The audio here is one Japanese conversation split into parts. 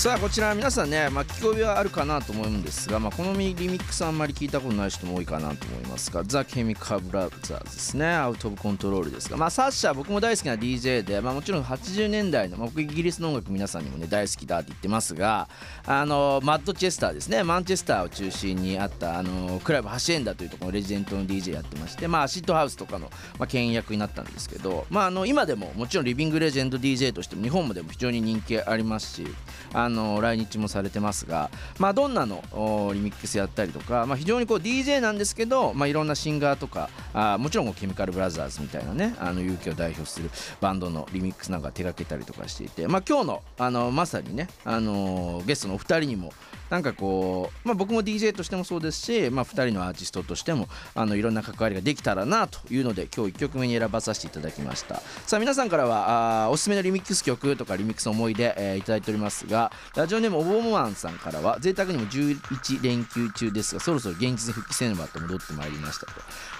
さあこちら皆さんね、まあ、聞き覚えはあるかなと思うんですが、まあ、このリミックスあんまり聞いたことない人も多いかなと思いますがザ・ケミカ・ブラザーズですね。アウト・オブ・コントロールですが、まあ、サッシャ僕も大好きな DJ で、まあ、もちろん80年代の、まあ、僕イギリスの音楽皆さんにもね大好きだって言ってますがあのマッドチェスターですね。マンチェスターを中心にあったあのクラブハシエンダというところのレジデントの DJ やってまして、まあ、シッドハウスとかの、まあ、牽引役になったんですけど、まあ、あの今でももちろんリビングレジェンド DJ としても日本でも非常に人気ありますしあの来日もされてますが、まあ、どんなのリミックスやったりとか、まあ、非常にこう DJ なんですけど、まあ、いろんなシンガーとかあもちろんケミカルブラザーズみたいなねあの勇気を代表するバンドのリミックスなんか手掛けたりとかしていて、まあ、今日のあのまさにね、あのゲストのお二人にもなんかこう、まあ、僕も DJ としてもそうですし、まあ、2人のアーティストとしてもあのいろんな関わりができたらなというので今日1曲目に選ばさせていただきました。さあ皆さんからはあおすすめのリミックス曲とかリミックス思い出、えー、いただいておりますがラジオネームおぼもワンさんからは贅沢にも11連休中ですがそろそろ現実に復帰せねばと戻ってまいりましたと。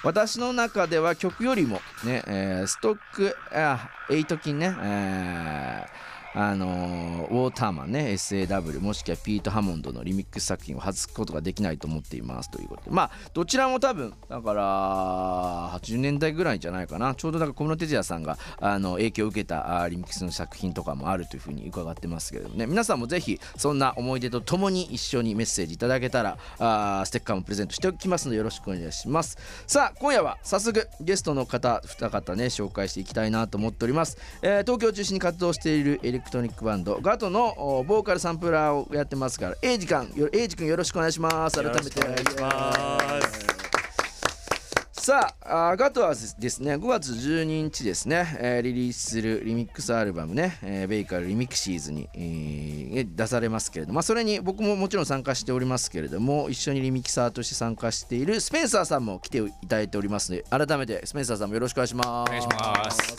私の中では曲よりもね、えー、ストックあ8金ね、えーあのウォーターマンね SAW もしくはピート・ハモンドのリミックス作品を外すことができないと思っていますということで。まあどちらも多分だから80年代ぐらいじゃないかな。ちょうどだから小室哲哉さんがあの影響を受けたリミックスの作品とかもあるというふうに伺ってますけれどもね。皆さんもぜひそんな思い出とともに一緒にメッセージいただけたらあステッカーもプレゼントしておきますのでよろしくお願いします。さあ今夜は早速ゲストの方2方ね紹介していきたいなと思っております、えー、東京を中心に活動しているエレクトロニックバンド。 GATO のボーカルサンプラーをやってますからエイジ君エイジ君よろしくお願いします。改めてさあ GATO はですね5月12日ですね、えー、リリースするリミックスアルバムね、えー、 BAECUL Remixes に、えー、出されますけれども、まあ、それに僕ももちろん参加しておりますけれども一緒にリミキサーとして参加しているスペンサーさんも来ていただいておりますので改めてスペンサーさんもよろしくお願いします。お願いします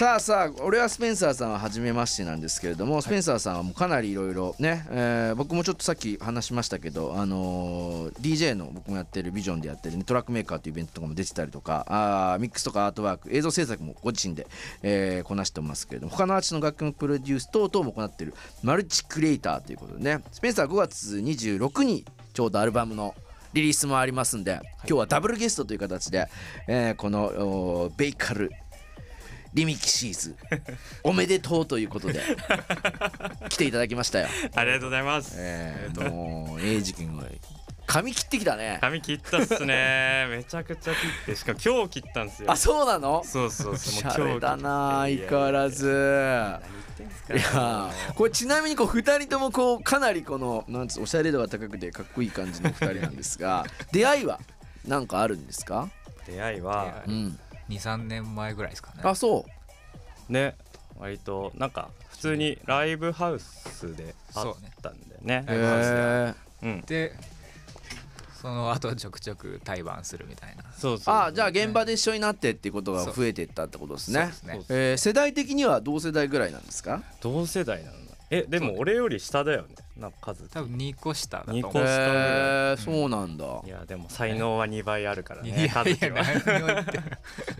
さあさあ俺はスペンサーさんは初めましてなんですけれどもスペンサーさんはもうかなりいろいろね、えー、僕もちょっとさっき話しましたけど、あのー、DJ の僕もやってるビジョンでやってる、ね、トラックメーカーというイベントとかも出てたりとかあミックスとかアートワーク映像制作もご自身で、えー、こなしてますけれども他のアーティストの楽曲プロデュース等々も行っているマルチクリエイターということでねスペンサー5月26にちょうどアルバムのリリースもありますんで、今日はダブルゲストという形で、えー、このベイカルリミキシーズ。おめでとうということで来ていただきましたよ。ありがとうございます。えー、もうエイジ君が髪切ってきたね。髪切ったっすね。めちゃくちゃ切って。しかも今日切ったんですよ。あそうなの？そうそうそう。しゃれだな相変わらず。いやこれちなみにこう2人ともこうかなりこのなんつおしゃれ度が高くてかっこいい感じの2人なんですが出会いは何かあるんですか出会いは、うん23年前ぐらいですかね。あそう。ね。割となんか普通にライブハウスであったんだよね。へえ、うん、でその後ちょくちょく対バンするみたいな。そうそう。あじゃあ現場で一緒になってっていうことが増えていったってことですね。ね、えー、世代的には同世代ぐらいなんですか？同世代なのえでも俺より下だよねな数多分2個下だと思う。2個下ぐらい、えー、そうなんだ、いやでも才能は2倍あるからね。いや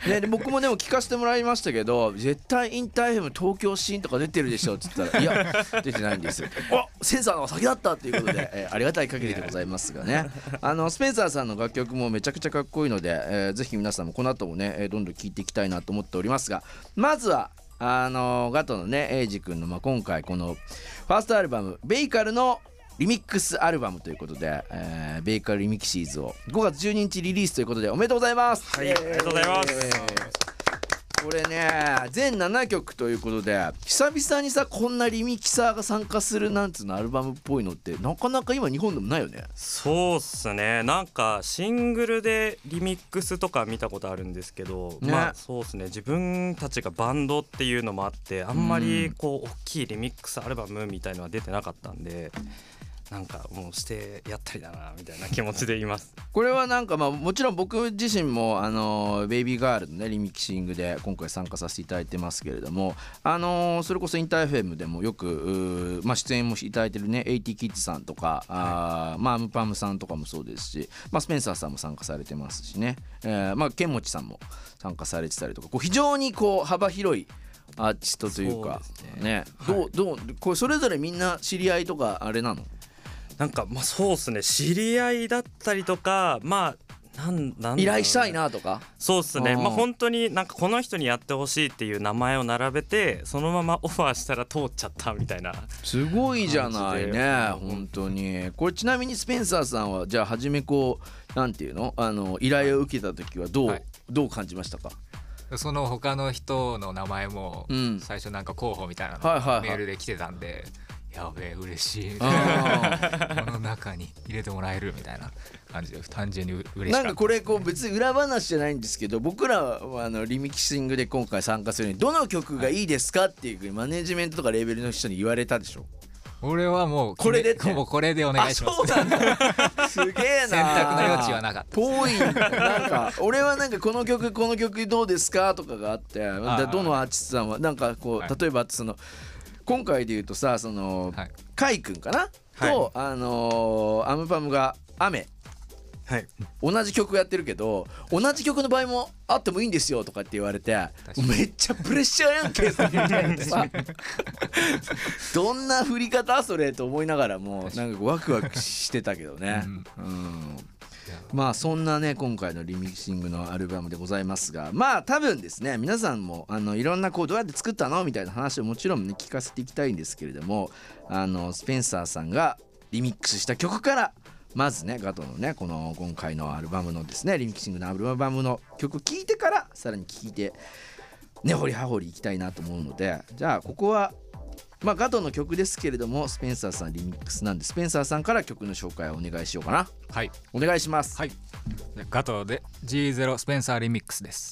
いやね僕もでも聞かせてもらいましたけど絶対インターフェム東京シーンとか出てるでしょって言ったらいや 出てないんですよ。おセンサーの先だったっていうことで、えー、ありがたい限りでございますがね。あのスペンサーさんの楽曲もめちゃくちゃかっこいいので、えー、ぜひ皆さんもこの後もねどんどん聴いていきたいなと思っておりますがまずはあのガトのねエイジ君の、まあ、今回このファーストアルバム「ベイカル」のリミックスアルバムということで、えー、ベイカルリミキシーズを5月12日リリースということでおめでとうございます。はい、ありがとうございます。えーこれね全7曲ということで久々にさこんなリミキサーが参加するなんつうのアルバムっぽいのってなかなか今日本でもないよね。そうっすね。なんかシングルでリミックスとか見たことあるんですけど、ね、まあそうっすね。自分たちがバンドっていうのもあってあんまりこう大きいリミックスアルバムみたいのは出てなかったんで。なんかもうしてやったりだなみたいな気持ちでいます。これはなんかまあもちろん僕自身もあのベイビーガールのねリミキシングで今回参加させていただいてますけれどもあのそれこそインターフェムでもよくまあ出演もいただいてるね AT キッズさんとか、はい、あまあムパムさんとかもそうですしまあスペンサーさんも参加されてますしね、えー、まあケンモチさんも参加されてたりとかこう非常にこう幅広いアーティストというかねどうどうこれそれぞれみんな知り合いとかあれなの？なんかまあそうですね。知り合いだったりとかまあなんなんだろうね依頼したいなとか？そうっすね。まあ本当になんかこの人にやってほしいっていう名前を並べてそのままオファーしたら通っちゃったみたいな。すごいじゃないね本当に。これちなみにスペンサーさんはじゃあ初めこうなんていうの？あの依頼を受けた時はどう、はい。どう感じましたか？その他の人の名前もうん。最初なんか候補みたいなのメールで来てたんでやべえ嬉しい。この中に入れてもらえるみたいな感じで単純に嬉しかった。なんかこれこう別に裏話じゃないんですけど僕らはあのリミキシングで今回参加するのにどの曲がいいですかっていうふうにマネジメントとかレーベルの人に言われたでしょ俺はもうこれで？ってもうこれでお願いします。あそうなんだ。すげえな。選択の余地はなかった。ぽい。なんか俺はなんかこの曲この曲どうですかとかがあってどのアーティストさんは？なんかこう、はい。例えばその今回で言うとさその、はい。カイ君かな、はい。とあのーアムパムが「雨」はい。同じ曲やってるけど同じ曲の場合もあってもいいんですよとかって言われてめっちゃプレッシャーやんけ。みたいなさどんな振り方それ？と思いながらもなんかワクワクしてたけどね、うんまあそんなね今回のリミキシングのアルバムでございますがまあ多分ですね皆さんもあのいろんなこうどうやって作ったのみたいな話をもちろんね聞かせていきたいんですけれどもあのスペンサーさんがリミックスした曲からまずねガトのねこの今回のアルバムのですねリミキシングのアルバムの曲聴いてからさらに聴いて根掘り葉掘りいきたいなと思うのでじゃあここはまあガトの曲ですけれどもスペンサーさんリミックスなんでスペンサーさんから曲の紹介をお願いしようかな。はい。お願いします。はい。ガトーで G0 スペンサーリミックスです